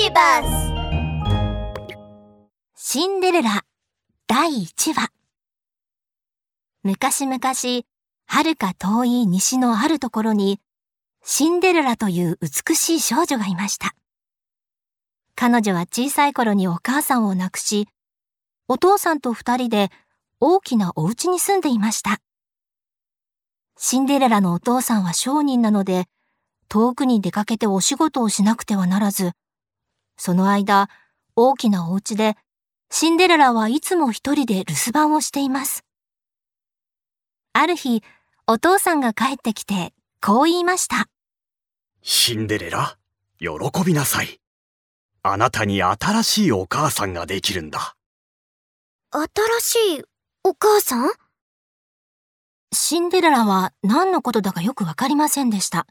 ビバスシンデレラ第1話昔々、遥か遠い西のあるところに、シンデレラという美しい少女がいました。彼女は小さい頃にお母さんを亡くし、お父さんと二人で大きなお家に住んでいました。シンデレラのお父さんは商人なので、遠くに出かけてお仕事をしなくてはならず、その間、大きなお家で、シンデレラはいつも一人で留守番をしています。ある日、お父さんが帰ってきて、こう言いました。シンデレラ、喜びなさい。あなたに新しいお母さんができるんだ。新しいお母さん？シンデレラは何のことだかよくわかりませんでした。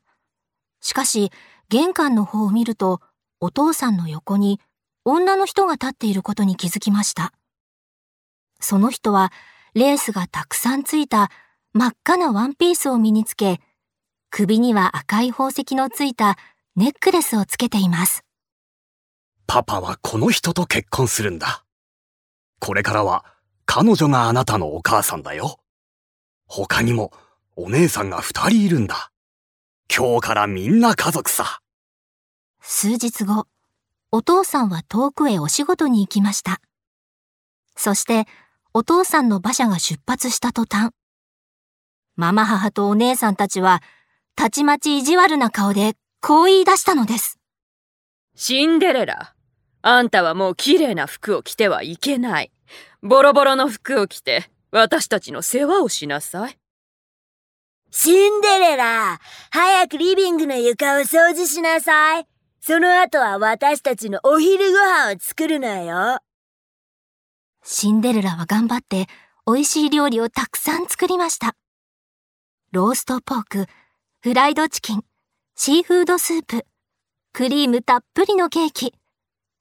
しかし、玄関の方を見ると、お父さんの横に女の人が立っていることに気づきました。その人は、レースがたくさんついた真っ赤なワンピースを身につけ、首には赤い宝石のついたネックレスをつけています。パパはこの人と結婚するんだ。これからは彼女があなたのお母さんだよ。他にもお姉さんが二人いるんだ。今日からみんな家族さ。数日後、お父さんは遠くへお仕事に行きました。そして、お父さんの馬車が出発した途端、ママ母とお姉さんたちは、たちまち意地悪な顔で、こう言い出したのです。シンデレラ、あんたはもう綺麗な服を着てはいけない。ボロボロの服を着て、私たちの世話をしなさい。シンデレラ、早くリビングの床を掃除しなさい。その後は私たちのお昼ご飯を作るのよ。シンデレラは頑張って美味しい料理をたくさん作りました。ローストポーク、フライドチキン、シーフードスープ、クリームたっぷりのケーキ、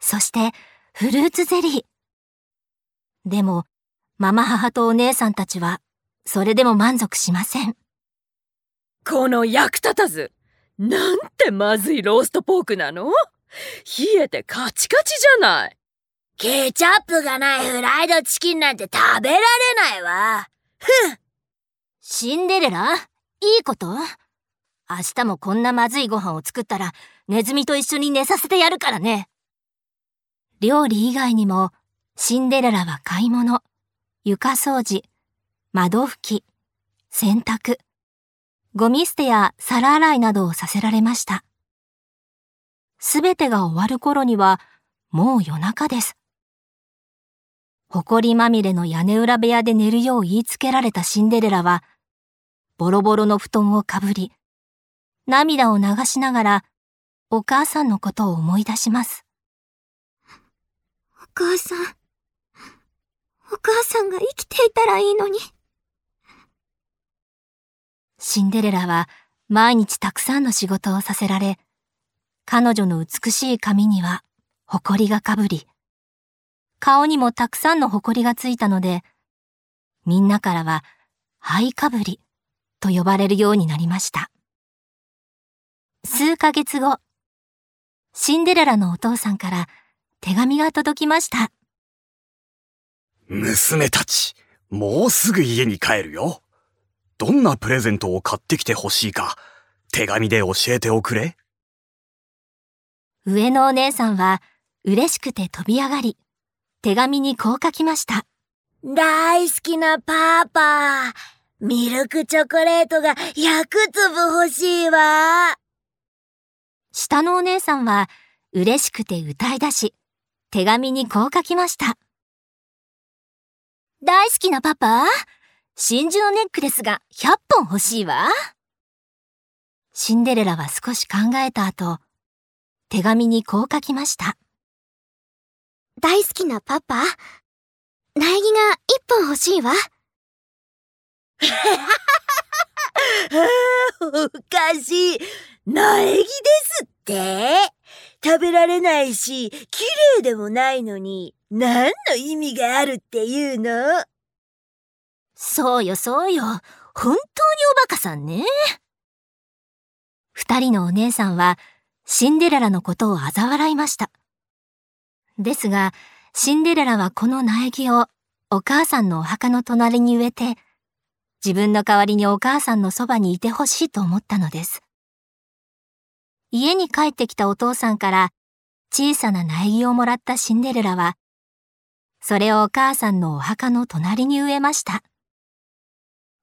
そしてフルーツゼリー。でも、ママ母とお姉さんたちは、それでも満足しません。この役立たずなんてまずいローストポークなの？冷えてカチカチじゃない。ケチャップがないフライドチキンなんて食べられないわ。ふん。シンデレラ？いいこと？明日もこんなまずいご飯を作ったらネズミと一緒に寝させてやるからね。料理以外にもシンデレラは買い物、床掃除、窓拭き、洗濯、ゴミ捨てや皿洗いなどをさせられました。すべてが終わる頃には、もう夜中です。埃まみれの屋根裏部屋で寝るよう言いつけられたシンデレラは、ボロボロの布団をかぶり、涙を流しながら、お母さんのことを思い出します。お母さん、お母さんが生きていたらいいのに。シンデレラは毎日たくさんの仕事をさせられ、彼女の美しい髪には埃がかぶり、顔にもたくさんの埃がついたので、みんなからは灰かぶりと呼ばれるようになりました。数ヶ月後、シンデレラのお父さんから手紙が届きました。娘たち、もうすぐ家に帰るよ。どんなプレゼントを買ってきてほしいか、手紙で教えておくれ。上のお姉さんは嬉しくて飛び上がり、手紙にこう書きました。大好きなパパ、ミルクチョコレートが100粒欲しいわ。下のお姉さんは嬉しくて歌い出し、手紙にこう書きました。大好きなパパ、真珠のネックレスが100本欲しいわ。シンデレラは少し考えた後、手紙にこう書きました。大好きなパパ、苗木が1本欲しいわ。おかしい。苗木ですって食べられないし、綺麗でもないのに、何の意味があるっていうの？そうよそうよ。本当におバカさんね。二人のお姉さんはシンデレラのことを嘲笑いました。ですが、シンデレラはこの苗木をお母さんのお墓の隣に植えて、自分の代わりにお母さんのそばにいてほしいと思ったのです。家に帰ってきたお父さんから小さな苗木をもらったシンデレラは、それをお母さんのお墓の隣に植えました。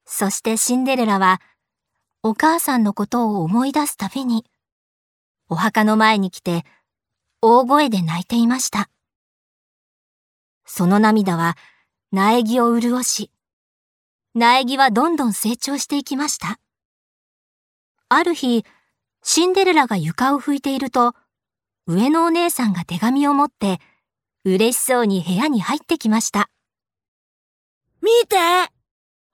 そしてシンデレラは、お母さんのことを思い出すたびに、お墓の前に来て、大声で泣いていました。その涙は苗木を潤し、苗木はどんどん成長していきました。ある日、シンデレラが床を拭いていると、上のお姉さんが手紙を持って、嬉しそうに部屋に入ってきました。見て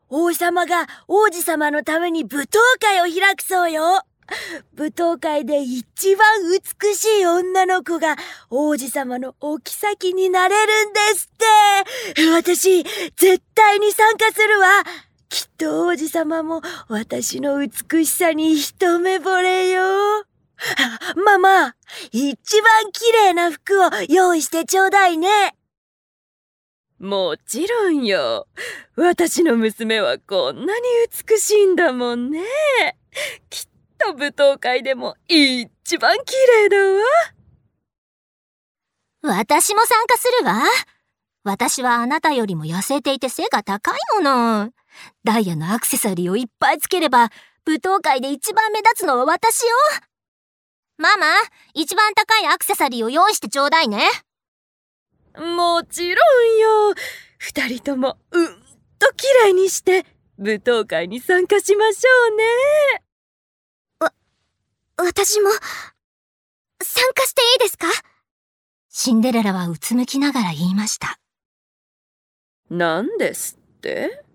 王様が王子様のために舞踏会を開くそうよ舞踏会で一番美しい女の子が王子様のお妃になれるんですって私、絶対に参加するわきっと王子様も私の美しさに一目惚れよ。ママ、一番綺麗な服を用意してちょうだいね。もちろんよ。私の娘はこんなに美しいんだもんね。きっと舞踏会でも一番綺麗だわ。私も参加するわ。私はあなたよりも痩せていて背が高いもの。ダイヤのアクセサリーをいっぱいつければ、舞踏会で一番目立つのは私よ。ママ、一番高いアクセサリーを用意してちょうだいね。もちろんよ。二人ともうんと綺麗にして、舞踏会に参加しましょうね。私も、参加していいですか？シンデレラはうつむきながら言いました。何ですって？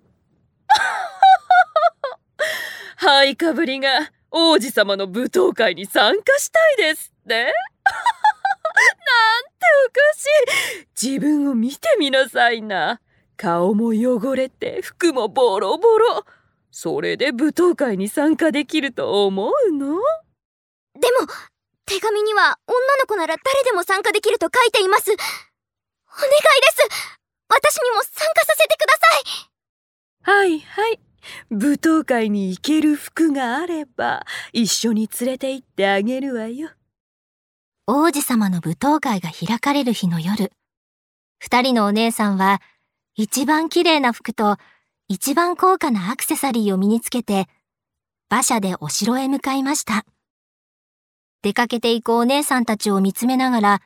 ハイかぶりが王子様の舞踏会に参加したいですって？おかしい自分を見てみなさいな。顔も汚れて服もボロボロ。それで舞踏会に参加できると思うの？でも、手紙には女の子なら誰でも参加できると書いています。お願いです私にも参加させてくださいはいはい。舞踏会に行ける服があれば、一緒に連れて行ってあげるわよ。王子様の舞踏会が開かれる日の夜、二人のお姉さんは、一番綺麗な服と一番高価なアクセサリーを身につけて、馬車でお城へ向かいました。出かけていくお姉さんたちを見つめながら、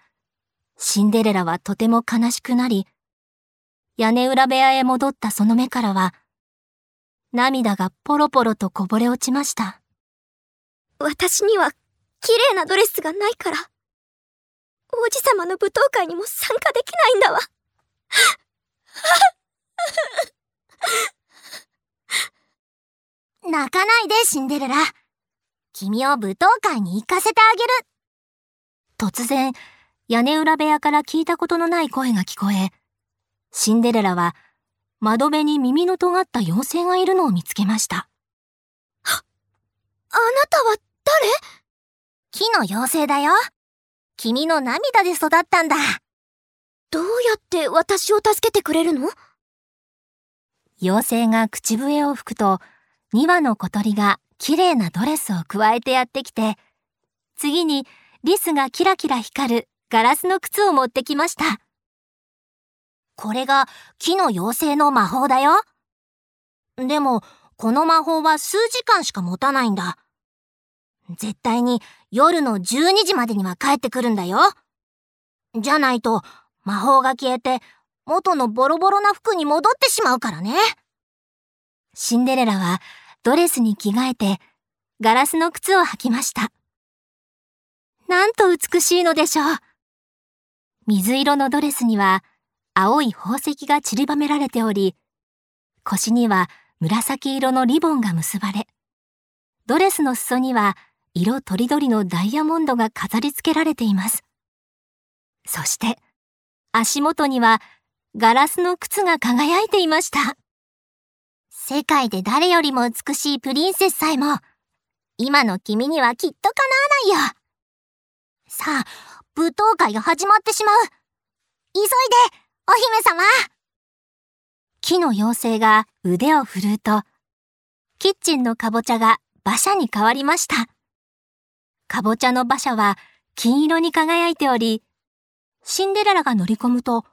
シンデレラはとても悲しくなり、屋根裏部屋へ戻ったその目からは、涙がポロポロとこぼれ落ちました。私には綺麗なドレスがないから、王子様の舞踏会にも参加できないんだわ。泣かないで、シンデレラ。君を舞踏会に行かせてあげる。突然、屋根裏部屋から聞いたことのない声が聞こえ、シンデレラは窓辺に耳の尖った妖精がいるのを見つけました。あなたは誰？木の妖精だよ。君の涙で育ったんだ。どうやって私を助けてくれるの？妖精が口笛を吹くと、2羽の小鳥が綺麗なドレスを加えてやってきて、次にリスがキラキラ光るガラスの靴を持ってきました。これが木の妖精の魔法だよ。でも、この魔法は数時間しか持たないんだ。絶対に夜の12時までには帰ってくるんだよ。じゃないと魔法が消えて元のボロボロな服に戻ってしまうからね。シンデレラはドレスに着替えて、ガラスの靴を履きました。なんと美しいのでしょう。水色のドレスには、青い宝石が散りばめられており、腰には紫色のリボンが結ばれ、ドレスの裾には色とりどりのダイヤモンドが飾り付けられています。そして、足元にはガラスの靴が輝いていました。世界で誰よりも美しいプリンセスさえも、今の君にはきっと叶わないよ。さあ、舞踏会が始まってしまう。急いで、お姫様木の妖精が腕を振るうと、キッチンのかぼちゃが馬車に変わりました。かぼちゃの馬車は金色に輝いており、シンデレラが乗り込むと、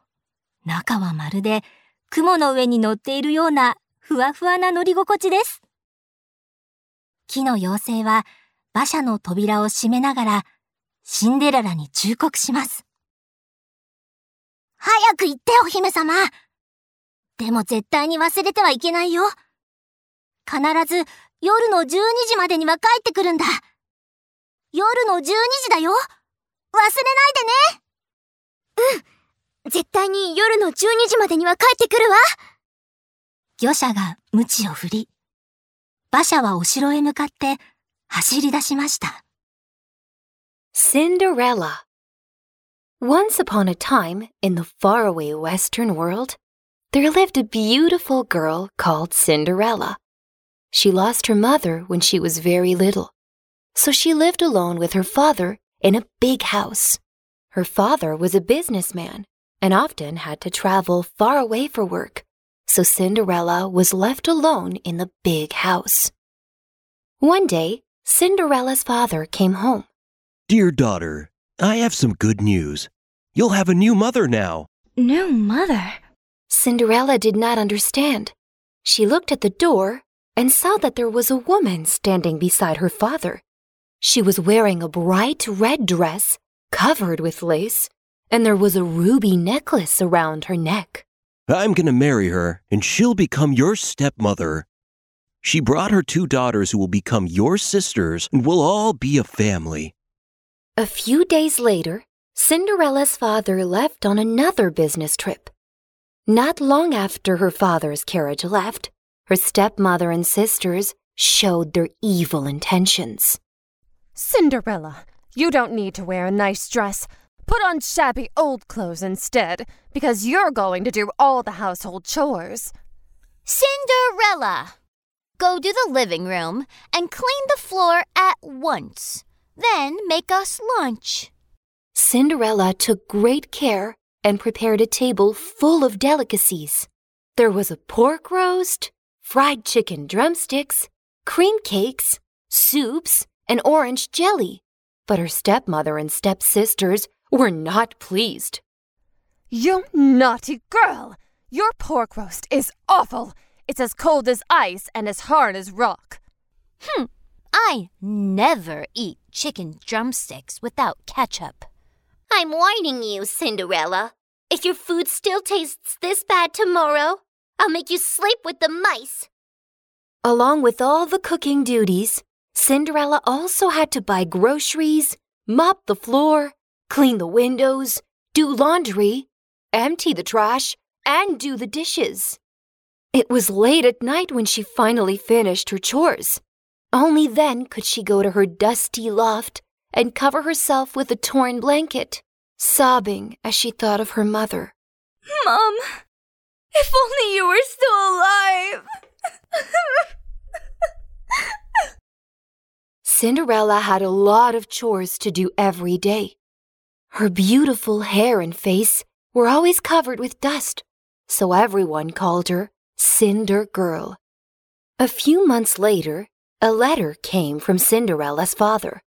中はまるで雲の上に乗っているようなふわふわな乗り心地です。木の妖精は馬車の扉を閉めながらシンデレラに忠告します。早く行ってお姫様でも絶対に忘れてはいけないよ。必ず夜の12時までには帰ってくるんだ。夜の12時だよ忘れないでね絶対に夜の12時までには帰ってくるわ魚車が鞭を振り、馬車はお城へ向かって走り出しました。Cinderella. Once upon a time, in the faraway western world, there lived a beautiful girl called Cinderella. She lost her mother when she was very little, so she lived alone with her father in a big house. Her father was a businessman and often had to travel far away for work, so Cinderella was left alone in the big house. One day, Cinderella's father came home. Dear daughter, I have some good news. You'll have a new mother now. New mother? Cinderella did not understand. She looked at the door and saw that there was a woman standing beside her father. She was wearing a bright red dress covered with lace, and there was a ruby necklace around her neck. I'm going to marry her, and she'll become your stepmother. She brought her two daughters who will become your sisters, and we'll all be a family. A few days later, Cinderella's father left on another business trip. Not long after her father's carriage left, her stepmother and sisters showed their evil intentions. Cinderella, you don't need to wear a nice dress. Put on shabby old clothes instead, because you're going to do all the household chores. Cinderella! Go to the living room and clean the floor at once. Then make us lunch. Cinderella took great care and prepared a table full of delicacies. There was a pork roast, fried chicken drumsticks, cream cakes, soups, and orange jelly. But her stepmother and stepsisters were not pleased. You naughty girl! Your pork roast is awful. It's as cold as ice and as hard as rock. Hmm. I never eat chicken drumsticks without ketchup. I'm warning you, Cinderella. If your food still tastes this bad tomorrow, I'll make you sleep with the mice. Along with all the cooking duties, Cinderella also had to buy groceries, mop the floor, clean the windows, do laundry, empty the trash, and do the dishes. It was late at night when she finally finished her chores. Only then could she go to her dusty loft and cover herself with a torn blanket, sobbing as she thought of her mother. Mom, if only you were still alive. Cinderella had a lot of chores to do every day. Her beautiful hair and face were always covered with dust, so everyone called her Cinder Girl. A few months later, a letter came from Cinderella's father.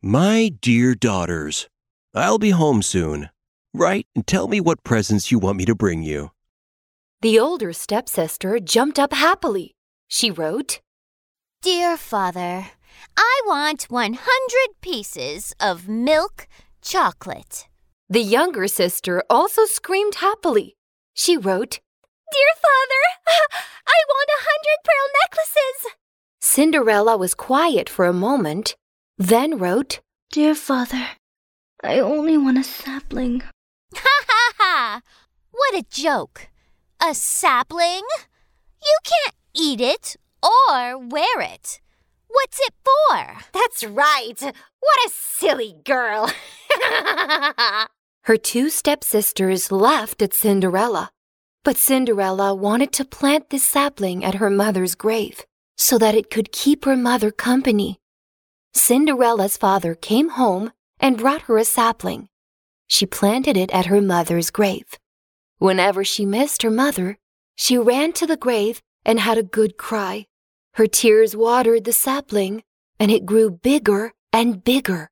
My dear daughters, I'll be home soon. Write and tell me what presents you want me to bring you. The older stepsister jumped up happily. She wrote, Dear father, I want 100 pieces of milk chocolate. The younger sister also screamed happily. She wrote, Dear father, I want a hundred pearl necklaces. Cinderella was quiet for a moment, then wrote, Dear father, I only want a sapling. Ha ha ha! What a joke. A sapling? You can't eat it or wear it. What's it for? That's right. What a silly girl. Her two stepsisters laughed at Cinderella, but Cinderella wanted to plant this sapling at her mother's grave so that it could keep her mother company. Cinderella's father came home and brought her a sapling. she planted it at her mother's grave. Whenever she missed her mother, she ran to the grave and had a good cry. Her tears watered the sapling, and it grew bigger and bigger.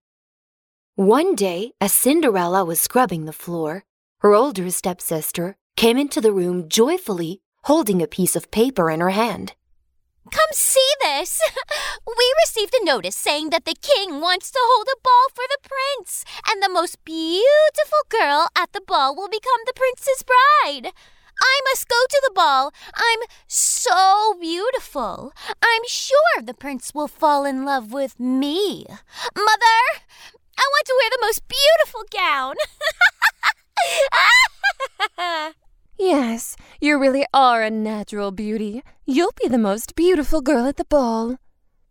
One day, as Cinderella was scrubbing the floor, her older stepsister came into the room joyfully, holding a piece of paper in her hand. Come see this! We received a notice saying that the king wants to hold a ball for the prince, and the most beautiful girl at the ball will become the prince's bride. I must go to the ball. I'm so beautiful. I'm sure the prince will fall in love with me. Mother, I want to wear the most beautiful gown. Yes, you really are a natural beauty. You'll be the most beautiful girl at the ball.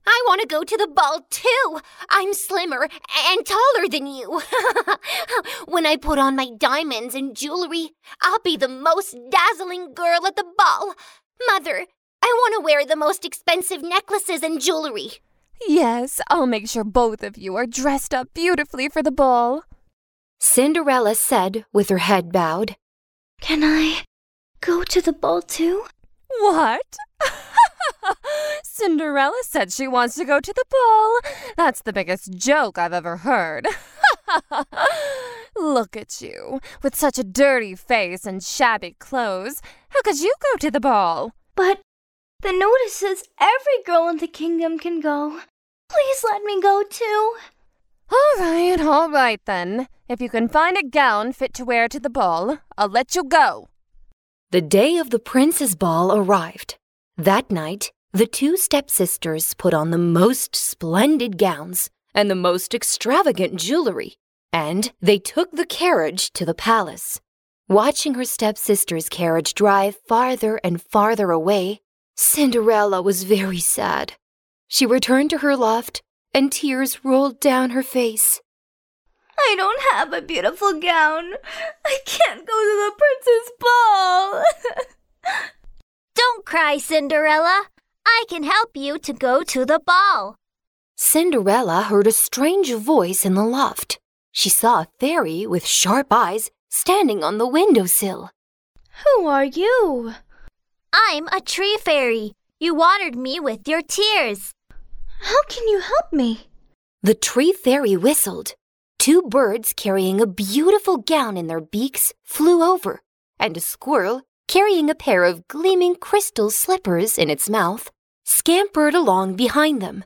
I want to go to the ball too. I'm slimmer and taller than you. when I put on my diamonds and jewelry, I'll be the most dazzling girl at the ball. Mother, I want to wear the most expensive necklaces and jewelry. Yes, I'll make sure both of you are dressed up beautifully for the ball. Cinderella said with her head bowed. Can I go to the ball too? What? Cinderella said she wants to go to the ball. That's the biggest joke I've ever heard. Look at you, with such a dirty face and shabby clothes. How could you go to the ball? But the notice says every girl in the kingdom can go. Please let me go too. All right, all right then. If you can find a gown fit to wear to the ball, I'll let you go. The day of the prince's ball arrived. That night, the two stepsisters put on the most splendid gowns and the most extravagant jewelry, and they took the carriage to the palace. Watching her stepsister's carriage drive farther and farther away, Cinderella was very sad. She returned to her loft, and tears rolled down her face. I don't have a beautiful gown. I can't go to the prince's ball. Don't cry, Cinderella. I can help you to go to the ball. Cinderella heard a strange voice in the loft. She saw a fairy with sharp eyes standing on the windowsill. Who are you? I'm a tree fairy. You watered me with your tears. How can you help me? The tree fairy whistled. Two birds carrying a beautiful gown in their beaks flew over, and a squirrel carrying a pair of gleaming crystal slippers in its mouth scampered along behind them.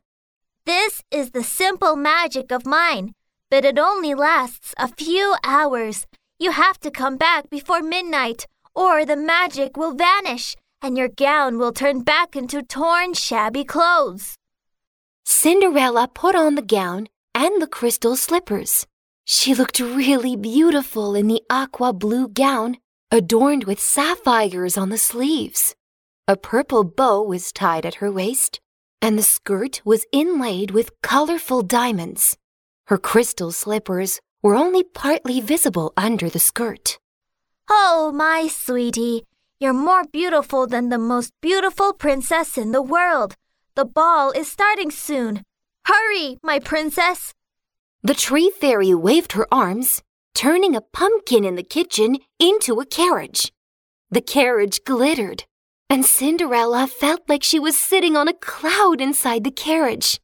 This is the simple magic of mine, but it only lasts a few hours. You have to come back before midnight, or the magic will vanish and your gown will turn back into torn, shabby clothes. Cinderella put on the gown and the crystal slippers. She looked really beautiful in the aqua blue gown, adorned with sapphires on the sleeves. A purple bow was tied at her waist, and the skirt was inlaid with colorful diamonds. Her crystal slippers were only partly visible under the skirt. Oh, my sweetie, you're more beautiful than the most beautiful princess in the world. The ball is starting soon. Hurry, my princess. The tree fairy waved her arms, turning a pumpkin in the kitchen into a carriage. The carriage glittered, and Cinderella felt like she was sitting on a cloud inside the carriage.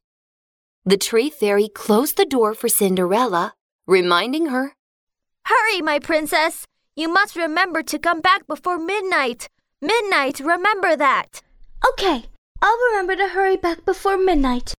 The tree fairy closed the door for Cinderella, reminding her, Hurry, my princess. You must remember to come back before midnight. Midnight, remember that. Okay, I'll remember to hurry back before midnight.